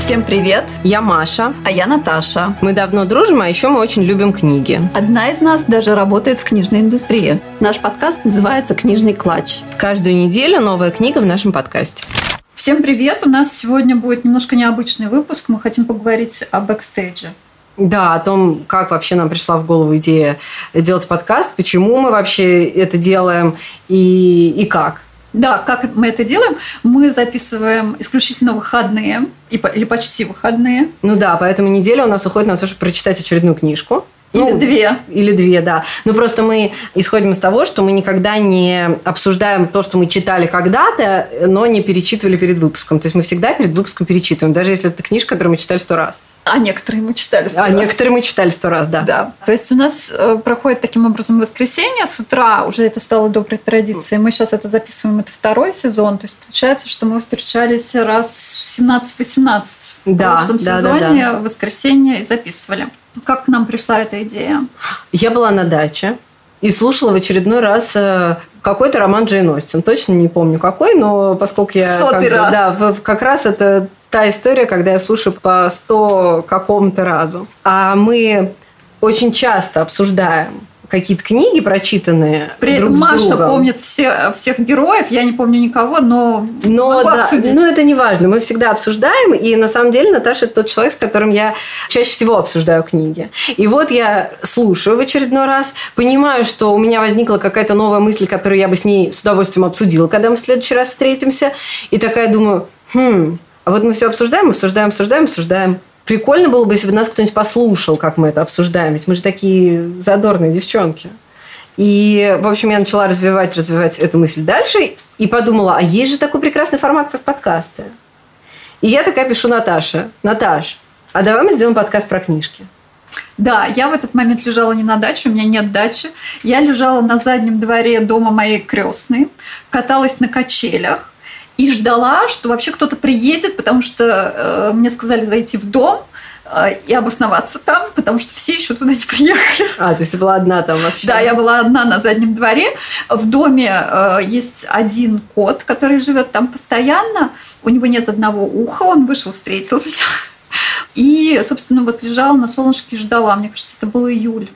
Всем привет! Я Маша. А я Наташа. Мы давно дружим, а еще мы очень любим книги. Одна из нас даже работает в книжной индустрии. Наш подкаст называется «Книжный клатч». Каждую неделю новая книга в нашем подкасте. Всем привет! У нас сегодня будет немножко необычный выпуск. Мы хотим поговорить о бэкстейдже. Да, о том, как вообще нам пришла в голову идея делать подкаст, почему мы вообще это делаем и, и как. Да, как мы это делаем? Мы записываем исключительно выходные, или почти выходные. Ну да, поэтому неделя у нас уходит на то, чтобы прочитать очередную книжку. Или ну, две. Или две, да. Но просто мы исходим из того, что мы никогда не обсуждаем то, что мы читали когда-то, но не перечитывали перед выпуском. То есть мы всегда перед выпуском перечитываем, даже если это книжка, которую мы читали сто раз. А некоторые мы читали сто а раз. некоторые мы читали сто раз, да. Да. То есть у нас э, проходит таким образом воскресенье с утра, уже это стало доброй традицией. Мы сейчас это записываем, это второй сезон. То есть получается, что мы встречались раз 17-18 в Да, прошлом да, да, сезоне, да. в воскресенье и записывали. Как к нам пришла эта идея? Я была на даче и слушала в очередной раз э, какой-то роман Джейн Остин. Точно не помню какой, но поскольку я... Сотый как раз. Да, как раз это та история, когда я слушаю по сто какому-то разу. А мы очень часто обсуждаем какие-то книги, прочитанные При друг этом с Маша другом. помнит все, всех героев, я не помню никого, но, Но да, обсудить. ну это не важно. Мы всегда обсуждаем, и на самом деле Наташа это тот человек, с которым я чаще всего обсуждаю книги. И вот я слушаю в очередной раз, понимаю, что у меня возникла какая-то новая мысль, которую я бы с ней с удовольствием обсудила, когда мы в следующий раз встретимся, и такая думаю, хм, вот мы все обсуждаем, обсуждаем, обсуждаем, обсуждаем. Прикольно было бы, если бы нас кто-нибудь послушал, как мы это обсуждаем. Ведь мы же такие задорные девчонки. И, в общем, я начала развивать, развивать эту мысль дальше и подумала, а есть же такой прекрасный формат, как подкасты. И я такая пишу Наташе, Наташ, а давай мы сделаем подкаст про книжки. Да, я в этот момент лежала не на даче, у меня нет дачи. Я лежала на заднем дворе дома моей крестной, каталась на качелях и ждала, что вообще кто-то приедет, потому что э, мне сказали зайти в дом э, и обосноваться там, потому что все еще туда не приехали. А, то есть ты была одна там вообще? Да, я была одна на заднем дворе. В доме э, есть один кот, который живет там постоянно. У него нет одного уха, он вышел, встретил меня. И, собственно, вот лежала на солнышке и ждала. Мне кажется, это был июль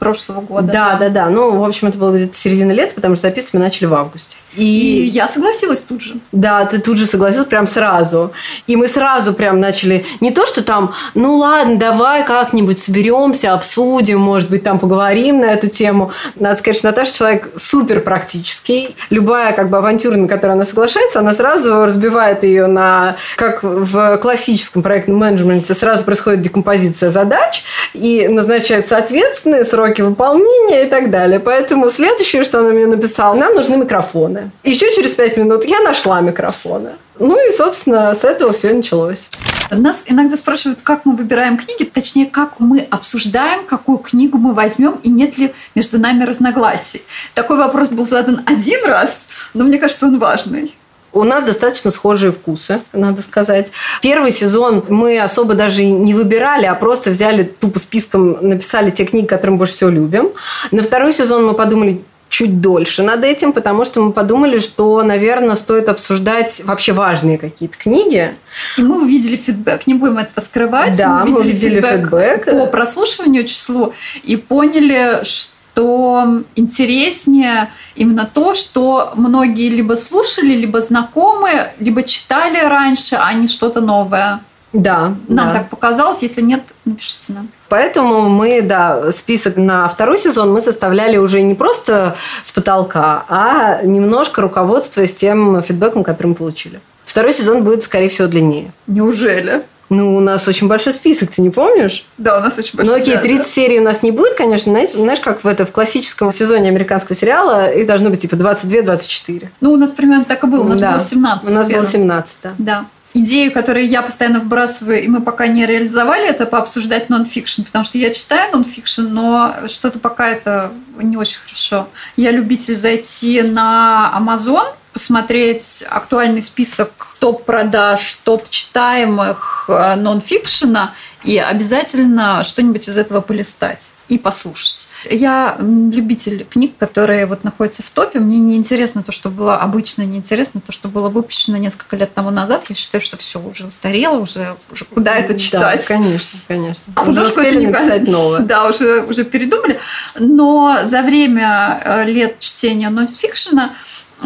прошлого года. Да, да, да. Ну, в общем, это было где-то середина лета, потому что записывать мы начали в августе. И я согласилась тут же. Да, ты тут же согласилась прям сразу. И мы сразу прям начали не то, что там, ну ладно, давай как-нибудь соберемся, обсудим, может быть, там поговорим на эту тему. Надо сказать, что Наташа человек супер практический. Любая как бы авантюра, на которую она соглашается, она сразу разбивает ее на, как в классическом проектном менеджменте, сразу происходит декомпозиция задач и назначают соответственные сроки выполнения и так далее. Поэтому следующее, что она мне написала, нам нужны микрофоны. Еще через пять минут я нашла микрофоны. Ну и, собственно, с этого все началось. Нас иногда спрашивают, как мы выбираем книги, точнее, как мы обсуждаем, какую книгу мы возьмем, и нет ли между нами разногласий. Такой вопрос был задан один раз, но мне кажется, он важный. У нас достаточно схожие вкусы, надо сказать. Первый сезон мы особо даже не выбирали, а просто взяли тупо списком, написали те книги, которые мы больше всего любим. На второй сезон мы подумали чуть дольше над этим, потому что мы подумали, что, наверное, стоит обсуждать вообще важные какие-то книги. И мы увидели фидбэк, не будем этого скрывать. Да, мы увидели фидбэк. по прослушиванию числу и поняли, что интереснее именно то, что многие либо слушали, либо знакомы, либо читали раньше, а не что-то новое. Да, Нам да. так показалось, если нет, напишите нам. Поэтому мы, да, список на второй сезон мы составляли уже не просто с потолка, а немножко руководствуясь тем фидбэком, который мы получили. Второй сезон будет, скорее всего, длиннее. Неужели? Ну, у нас очень большой список, ты не помнишь? Да, у нас очень Ну, большой. окей, да, 30 серий у нас не будет, конечно. Знаете, знаешь, как в, это, в классическом сезоне американского сериала их должно быть типа 22-24. да. Ну, у нас примерно так и было. У нас Да. было 17. У нас было первым. 17, да. Да. Идею, которую я постоянно вбрасываю, и мы пока не реализовали, это пообсуждать нон-фикшн, потому что я читаю нон-фикшн, но что-то пока это не очень хорошо. Я любитель зайти на Amazon посмотреть актуальный список топ-продаж, топ-читаемых э, нон-фикшена и обязательно что-нибудь из этого полистать и послушать. Я любитель книг, которые вот находятся в топе. Мне не интересно то, что было обычно, не интересно то, что было выпущено несколько лет тому назад. Я считаю, что все уже устарело, уже, уже куда это читать? Да, конечно, конечно. Художку уже успели написать новое. Да, уже, уже передумали. Но за время э, лет чтения нонфикшена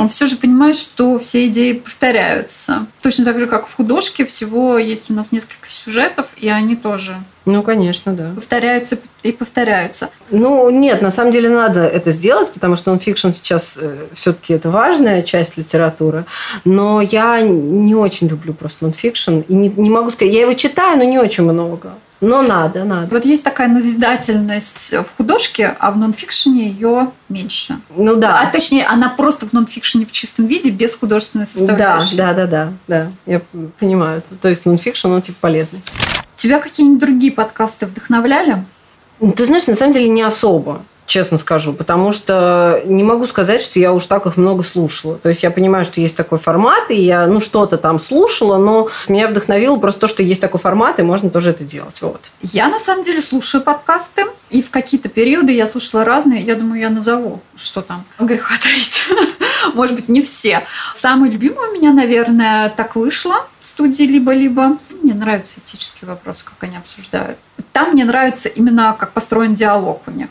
все же понимаешь, что все идеи повторяются. Точно так же, как в художке, всего есть у нас несколько сюжетов, и они тоже ну, конечно, да. Повторяются и повторяются. Ну, нет, на самом деле надо это сделать, потому что нонфикшн сейчас э, все-таки это важная часть литературы. Но я не очень люблю просто нонфикшн. И не, не могу сказать, я его читаю, но не очень много. Но надо, надо. Вот есть такая назидательность в художке, а в нонфикшене ее меньше. Ну да. А точнее, она просто в нонфикшене в чистом виде, без художественной составляющей. Да, да, да, да, да. Я понимаю. То есть нонфикшн, он типа полезный. Тебя какие-нибудь другие подкасты вдохновляли? Ты знаешь, на самом деле не особо честно скажу, потому что не могу сказать, что я уж так их много слушала. То есть я понимаю, что есть такой формат, и я ну что-то там слушала, но меня вдохновило просто то, что есть такой формат, и можно тоже это делать. Вот. Я на самом деле слушаю подкасты, и в какие-то периоды я слушала разные. Я думаю, я назову, что там греха таить. Может быть, не все. Самый любимый у меня, наверное, так вышло в студии «Либо-либо». Мне нравится этический вопрос, как они обсуждают. Там мне нравится именно, как построен диалог у них.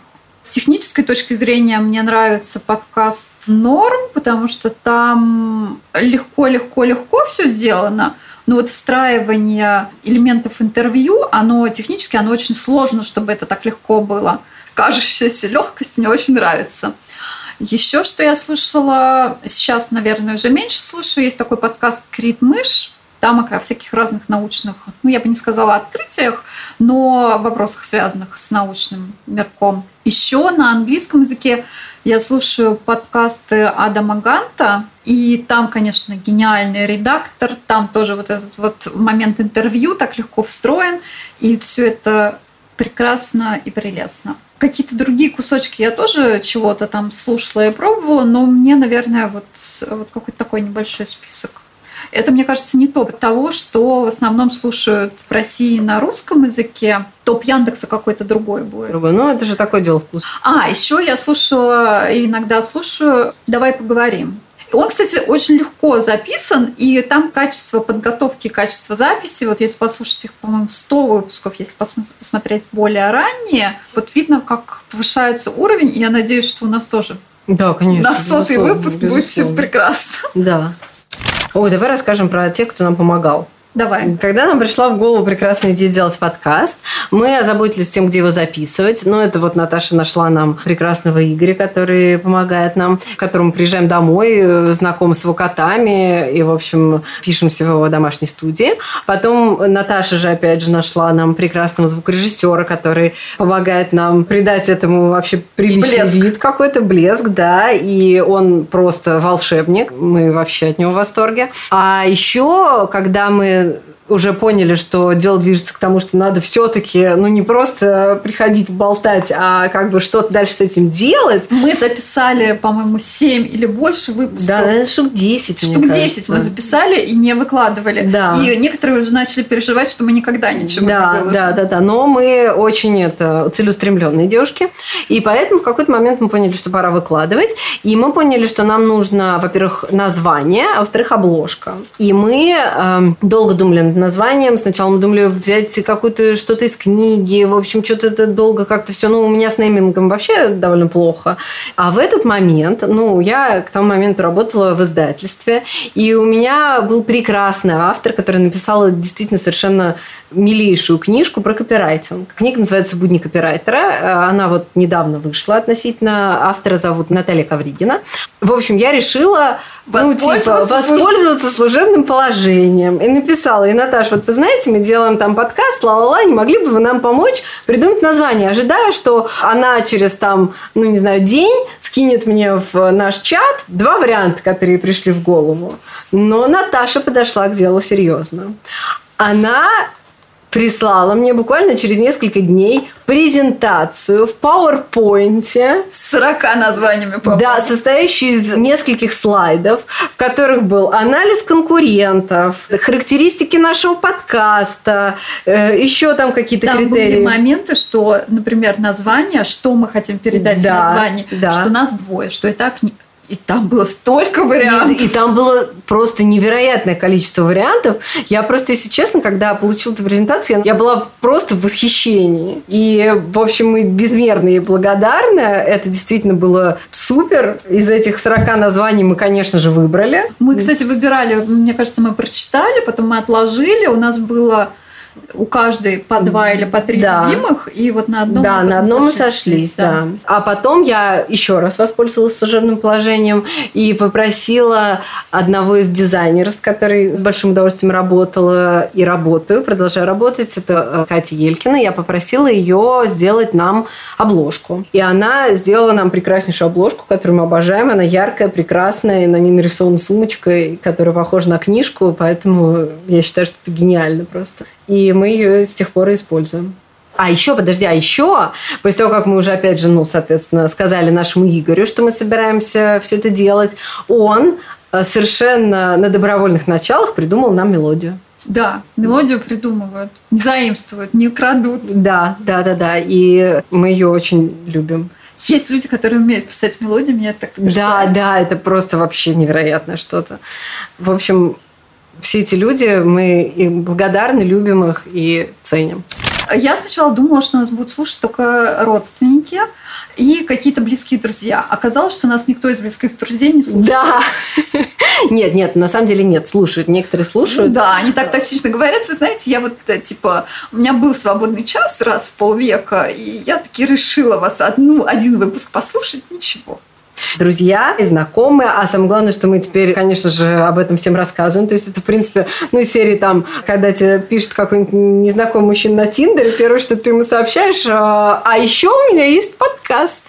Технической точки зрения мне нравится подкаст «Норм», потому что там легко-легко-легко все сделано. Но вот встраивание элементов интервью, оно технически, оно очень сложно, чтобы это так легко было. Кажущаяся легкость мне очень нравится. Еще что я слушала, сейчас, наверное, уже меньше слушаю, есть такой подкаст «Крит мышь», там о всяких разных научных, ну, я бы не сказала открытиях, но вопросах, связанных с научным мирком. Еще на английском языке я слушаю подкасты Адама Ганта, и там, конечно, гениальный редактор, там тоже вот этот вот момент интервью так легко встроен, и все это прекрасно и прелестно. Какие-то другие кусочки я тоже чего-то там слушала и пробовала, но мне, наверное, вот, вот какой-то такой небольшой список. Это, мне кажется, не топ того, что в основном слушают в России на русском языке. Топ Яндекса какой-то другой будет. Другой. Ну, это же такое дело вкус. А, еще я слушала, иногда слушаю «Давай поговорим». Он, кстати, очень легко записан, и там качество подготовки, качество записи, вот если послушать их, по-моему, 100 выпусков, если посмотреть более ранние, вот видно, как повышается уровень, и я надеюсь, что у нас тоже да, конечно. На сотый выпуск безусловно. будет все прекрасно. Да. Ой, давай расскажем про тех, кто нам помогал. Давай. Когда нам пришла в голову прекрасная идея делать подкаст, мы озаботились тем, где его записывать. Но это вот Наташа нашла нам прекрасного Игоря, который помогает нам, к которому приезжаем домой, э, знакомы с его котами и, в общем, пишемся в его домашней студии. Потом Наташа же, опять же, нашла нам прекрасного звукорежиссера, который помогает нам придать этому вообще приличный блеск. вид, какой-то блеск, да, и он просто волшебник. Мы вообще от него в восторге. А еще, когда мы and уже поняли, что дело движется к тому, что надо все-таки, ну, не просто приходить болтать, а как бы что-то дальше с этим делать. Мы записали, по-моему, 7 или больше выпусков. Да, наверное, штук 10, Штук 10 мы записали и не выкладывали. Да. И некоторые уже начали переживать, что мы никогда ничего да, не выложим. Да, да, да. Но мы очень это, целеустремленные девушки. И поэтому в какой-то момент мы поняли, что пора выкладывать. И мы поняли, что нам нужно, во-первых, название, а во-вторых, обложка. И мы э, долго думали над названием. Сначала мы думали взять какую-то что-то из книги. В общем, что-то это долго как-то все. Ну, у меня с неймингом вообще довольно плохо. А в этот момент, ну, я к тому моменту работала в издательстве, и у меня был прекрасный автор, который написал действительно совершенно милейшую книжку про копирайтинг. Книга называется «Будни копирайтера». Она вот недавно вышла относительно. Автора зовут Наталья Ковригина. В общем, я решила воспользоваться, ну, типа, воспользоваться служебным положением. И написала, и Наташа, вот вы знаете, мы делаем там подкаст, ла-ла-ла, не могли бы вы нам помочь придумать название? Ожидая, что она через там, ну не знаю, день скинет мне в наш чат два варианта, которые пришли в голову. Но Наташа подошла к делу серьезно. Она прислала мне буквально через несколько дней презентацию в PowerPoint. С 40 названиями, по Да, состоящую из нескольких слайдов, в которых был анализ конкурентов, характеристики нашего подкаста, э, еще там какие-то там критерии. были моменты, что, например, название, что мы хотим передать Да, в названии, да. что нас двое, что и так. И там было столько вариантов. И, и там было просто невероятное количество вариантов. Я просто, если честно, когда получила эту презентацию, я была просто в восхищении. И, в общем, мы безмерно ей благодарны. Это действительно было супер. Из этих 40 названий мы, конечно же, выбрали. Мы, кстати, выбирали, мне кажется, мы прочитали, потом мы отложили. У нас было у каждой по два или по три Да. любимых, и вот на одном да, на одном мы сошлись, да. А потом я еще раз воспользовалась служебным положением и попросила одного из дизайнеров, с которой с большим удовольствием работала и работаю, продолжаю работать, это э, Катя Елькина. Я попросила ее сделать нам обложку. И она сделала нам прекраснейшую обложку, которую мы обожаем. Она яркая, прекрасная, и на ней нарисована сумочка, которая похожа на книжку, поэтому я считаю, что это гениально просто. И мы ее с тех пор используем. А еще, подожди, а еще, после того, как мы уже, опять же, ну, соответственно, сказали нашему Игорю, что мы собираемся все это делать, он э, совершенно на добровольных началах придумал нам мелодию. Да, мелодию придумывают, не заимствуют, не крадут. Да, да, да, да. И мы ее очень любим. Есть люди, которые умеют писать мелодии, меня это так Да, потрясает. да, это просто вообще невероятное что-то. В общем, все эти люди, мы им благодарны, любим их и ценим. Я сначала думала, что нас будут слушать только родственники и какие-то близкие друзья. Оказалось, что нас никто из близких друзей не слушает. Да. Нет, нет, на самом деле нет, слушают. Некоторые Ну слушают. да, они так токсично говорят. Вы знаете, я вот, э, типа, у меня был свободный час раз в полвека, и я таки решила вас одну, один выпуск послушать, ничего. Друзья и знакомые. А самое главное, что мы теперь, конечно же, об этом всем рассказываем. То есть это, в принципе, ну, из серии там, когда тебе пишет какой-нибудь незнакомый мужчина на Тиндере, первое, что ты ему сообщаешь, а, а еще у меня есть подкаст.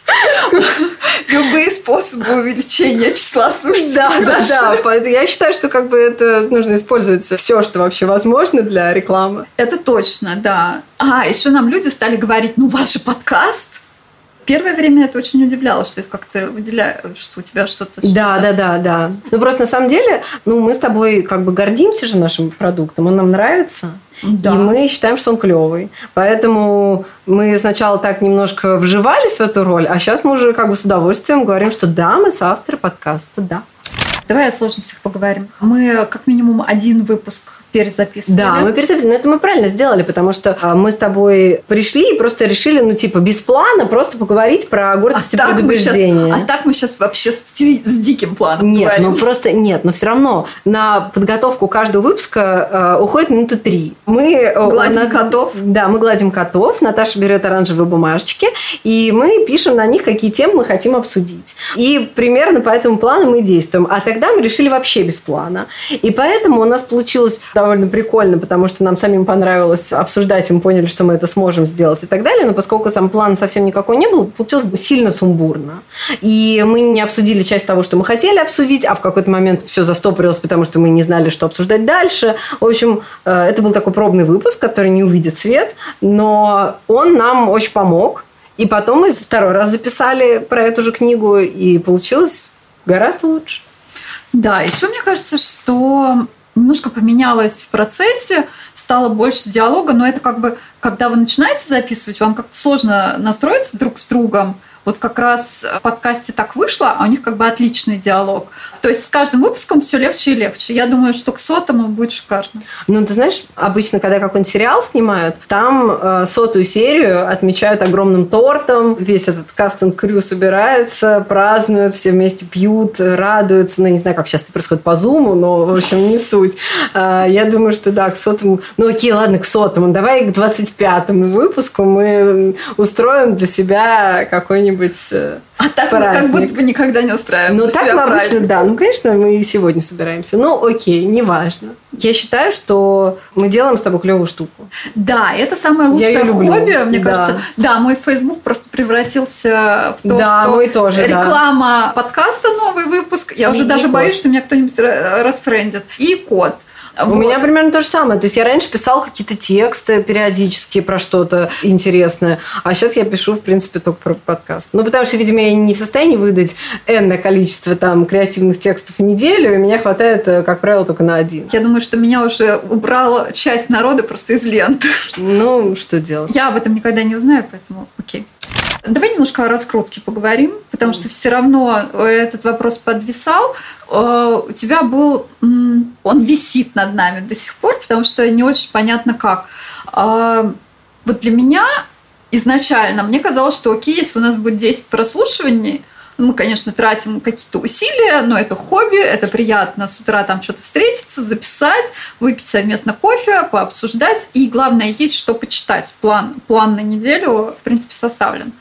Любые способы увеличения числа слушателей. Да, да, да. Я считаю, что как бы это нужно использовать все, что вообще возможно для рекламы. Это точно, да. А, еще нам люди стали говорить, ну, ваш же подкаст. Первое время это очень удивляло, что это как-то выделяет, что у тебя что-то... Да, да, да, да. Ну просто на самом деле, ну мы с тобой как бы гордимся же нашим продуктом, он нам нравится. Да. И мы считаем, что он клевый. Поэтому мы сначала так немножко вживались в эту роль, а сейчас мы уже как бы с удовольствием говорим, что да, мы соавторы подкаста, да. Давай о сложностях поговорим. Мы как минимум один выпуск перезаписывали. Да, мы перезаписывали. Но это мы правильно сделали, потому что а, мы с тобой пришли и просто решили, ну, типа, без плана просто поговорить про а гордость и так, мы сейчас, предубеждение. а так мы сейчас вообще с, с диким планом Нет, говорим. ну просто нет, но все равно на подготовку каждого выпуска э, уходит минуты три. Мы э, Гладим на- котов. Да, мы гладим котов. Наташа берет оранжевые бумажечки, и мы пишем на них, какие темы мы хотим обсудить. И примерно по этому плану мы действуем. А тогда мы решили вообще без плана. И поэтому у нас получилось довольно прикольно, потому что нам самим понравилось обсуждать, и мы поняли, что мы это сможем сделать и так далее. Но поскольку сам плана совсем никакой не было, получилось сильно сумбурно. И мы не обсудили часть того, что мы хотели обсудить, а в какой-то момент все застопорилось, потому что мы не знали, что обсуждать дальше. В общем, э, это был такой пробный выпуск, который не увидит свет, но он нам очень помог. И потом мы второй раз записали про эту же книгу, и получилось гораздо лучше. Да, еще мне кажется, что немножко поменялось в процессе, стало больше диалога, но это как бы, когда вы начинаете записывать, вам как-то сложно настроиться друг с другом. Вот как раз в подкасте так вышло, а у них как бы отличный диалог. То есть с каждым выпуском все легче и легче. Я думаю, что к сотому будет шикарно. Ну, ты знаешь, обычно, когда какой-нибудь сериал снимают, там э, сотую серию отмечают огромным тортом, весь этот кастинг крю собирается, празднуют, все вместе пьют, радуются. Ну, я не знаю, как сейчас это происходит по зуму, но, в общем, не суть. Э, я думаю, что да, к сотому... Ну, окей, ладно, к сотому. Давай к 25-му выпуску мы устроим для себя какой-нибудь... э, А так мы как Праздник. будто бы никогда не устраиваем. ну, так мы обычно, праздник. да. Ну, конечно, мы и сегодня собираемся. Ну, окей, неважно. Я считаю, что мы делаем с тобой клевую штуку. Да, это самое лучшее хобби, мне Да. кажется. Да, мой Facebook просто превратился в то, Да, что мой тоже, да. реклама подкаста, новый выпуск. Я И- уже даже код. боюсь, что меня кто-нибудь ра- расфрендит. И код. У меня примерно то же самое. То есть я раньше писал какие-то тексты периодически про что-то интересное, а сейчас я пишу, в принципе, только про подкаст. Ну, потому что, видимо, я не в состоянии выдать энное количество там креативных текстов в неделю, и меня хватает, э, как правило, только на один. Я думаю, что меня уже убрала часть народа просто из ленты. Ну, что делать? Я об этом никогда не узнаю, поэтому окей. Давай немножко о раскрутке поговорим, потому что все равно этот вопрос подвисал. Э, у тебя был... Он висит над нами до сих пор, потому что не очень понятно как. А, вот для меня изначально мне казалось, что окей, если у нас будет 10 прослушиваний, мы, конечно, тратим какие-то усилия, но это хобби, это приятно с утра там что-то встретиться, записать, выпить совместно кофе, пообсуждать. И главное, есть что почитать. План, план на неделю, в принципе, составлен.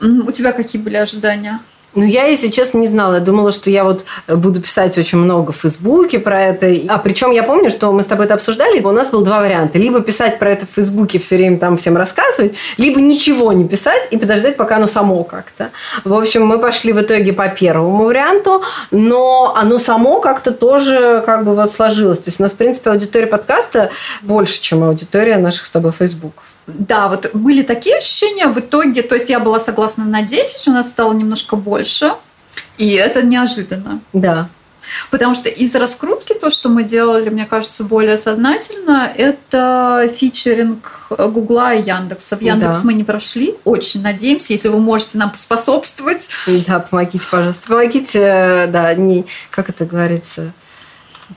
У тебя какие были ожидания? Ну, я, если честно, не знала. Я думала, что я вот буду писать очень много в Фейсбуке про это. А причем я помню, что мы с тобой это обсуждали. У нас было два варианта. Либо писать про это в Фейсбуке, все время там всем рассказывать, либо ничего не писать и подождать, пока оно само как-то. В общем, мы пошли в итоге по первому варианту, но оно само как-то тоже как бы вот сложилось. То есть у нас, в принципе, аудитория подкаста больше, чем аудитория наших с тобой Фейсбуков. Да, вот были такие ощущения в итоге, то есть я была согласна на 10, у нас стало немножко больше, и это неожиданно. Да. Потому что из раскрутки то, что мы делали, мне кажется, более сознательно, это фичеринг Гугла и Яндекса. В Яндекс да. мы не прошли. Очень надеемся, если вы можете нам поспособствовать. Да, помогите, пожалуйста. Помогите, да, не, как это говорится,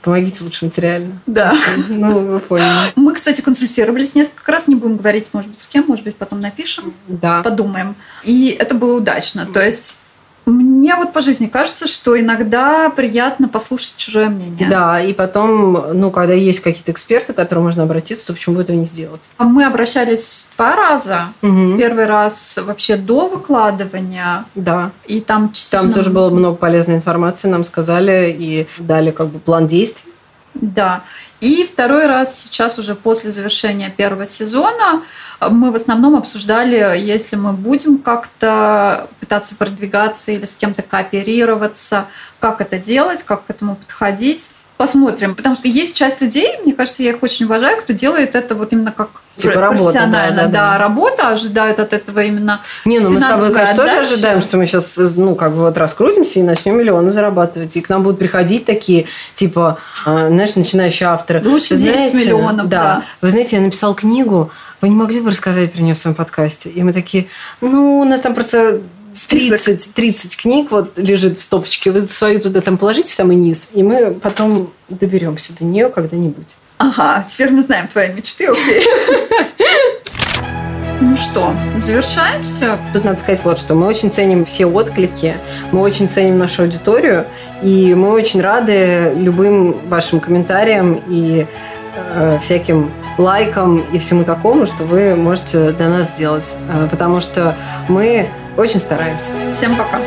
Помогите лучше материально. Да. Ну, вы поняли. Мы, кстати, консультировались несколько раз, не будем говорить, может быть, с кем, может быть, потом напишем. Да. Подумаем. И это было удачно. То есть мне вот по жизни кажется, что иногда приятно послушать чужое мнение. Да, и потом, ну, когда есть какие-то эксперты, к которым можно обратиться, то почему бы этого не сделать? А мы обращались два раза. Угу. Первый раз вообще до выкладывания. Да. И там частично... Там тоже было много полезной информации, нам сказали и дали как бы план действий. Да. И второй раз сейчас уже после завершения первого сезона мы в основном обсуждали, если мы будем как-то пытаться продвигаться или с кем-то кооперироваться, как это делать, как к этому подходить. Посмотрим, потому что есть часть людей, мне кажется, я их очень уважаю, кто делает это вот именно как типа профессионально, работа, да, да, да, работа, ожидают от этого именно Не, ну мы с тобой, конечно, тоже ожидаем, что мы сейчас, ну, как бы вот раскрутимся и начнем миллионы зарабатывать. И к нам будут приходить такие, типа, а, знаешь, начинающие авторы. Лучше 10 знаете, миллионов, да. да. Вы знаете, я написал книгу, вы не могли бы рассказать про нее в своем подкасте? И мы такие, ну, у нас там просто 30, 30 книг вот лежит в стопочке. Вы свою туда там положите в самый низ, и мы потом доберемся до нее когда-нибудь. Ага, теперь мы знаем твои мечты, окей. Ну что, завершаемся? Тут надо сказать вот что. Мы очень ценим все отклики, мы очень ценим нашу аудиторию, и мы очень рады любым вашим комментариям и э, всяким лайкам и всему такому, что вы можете для нас сделать. Э, потому что мы очень стараемся. Всем пока.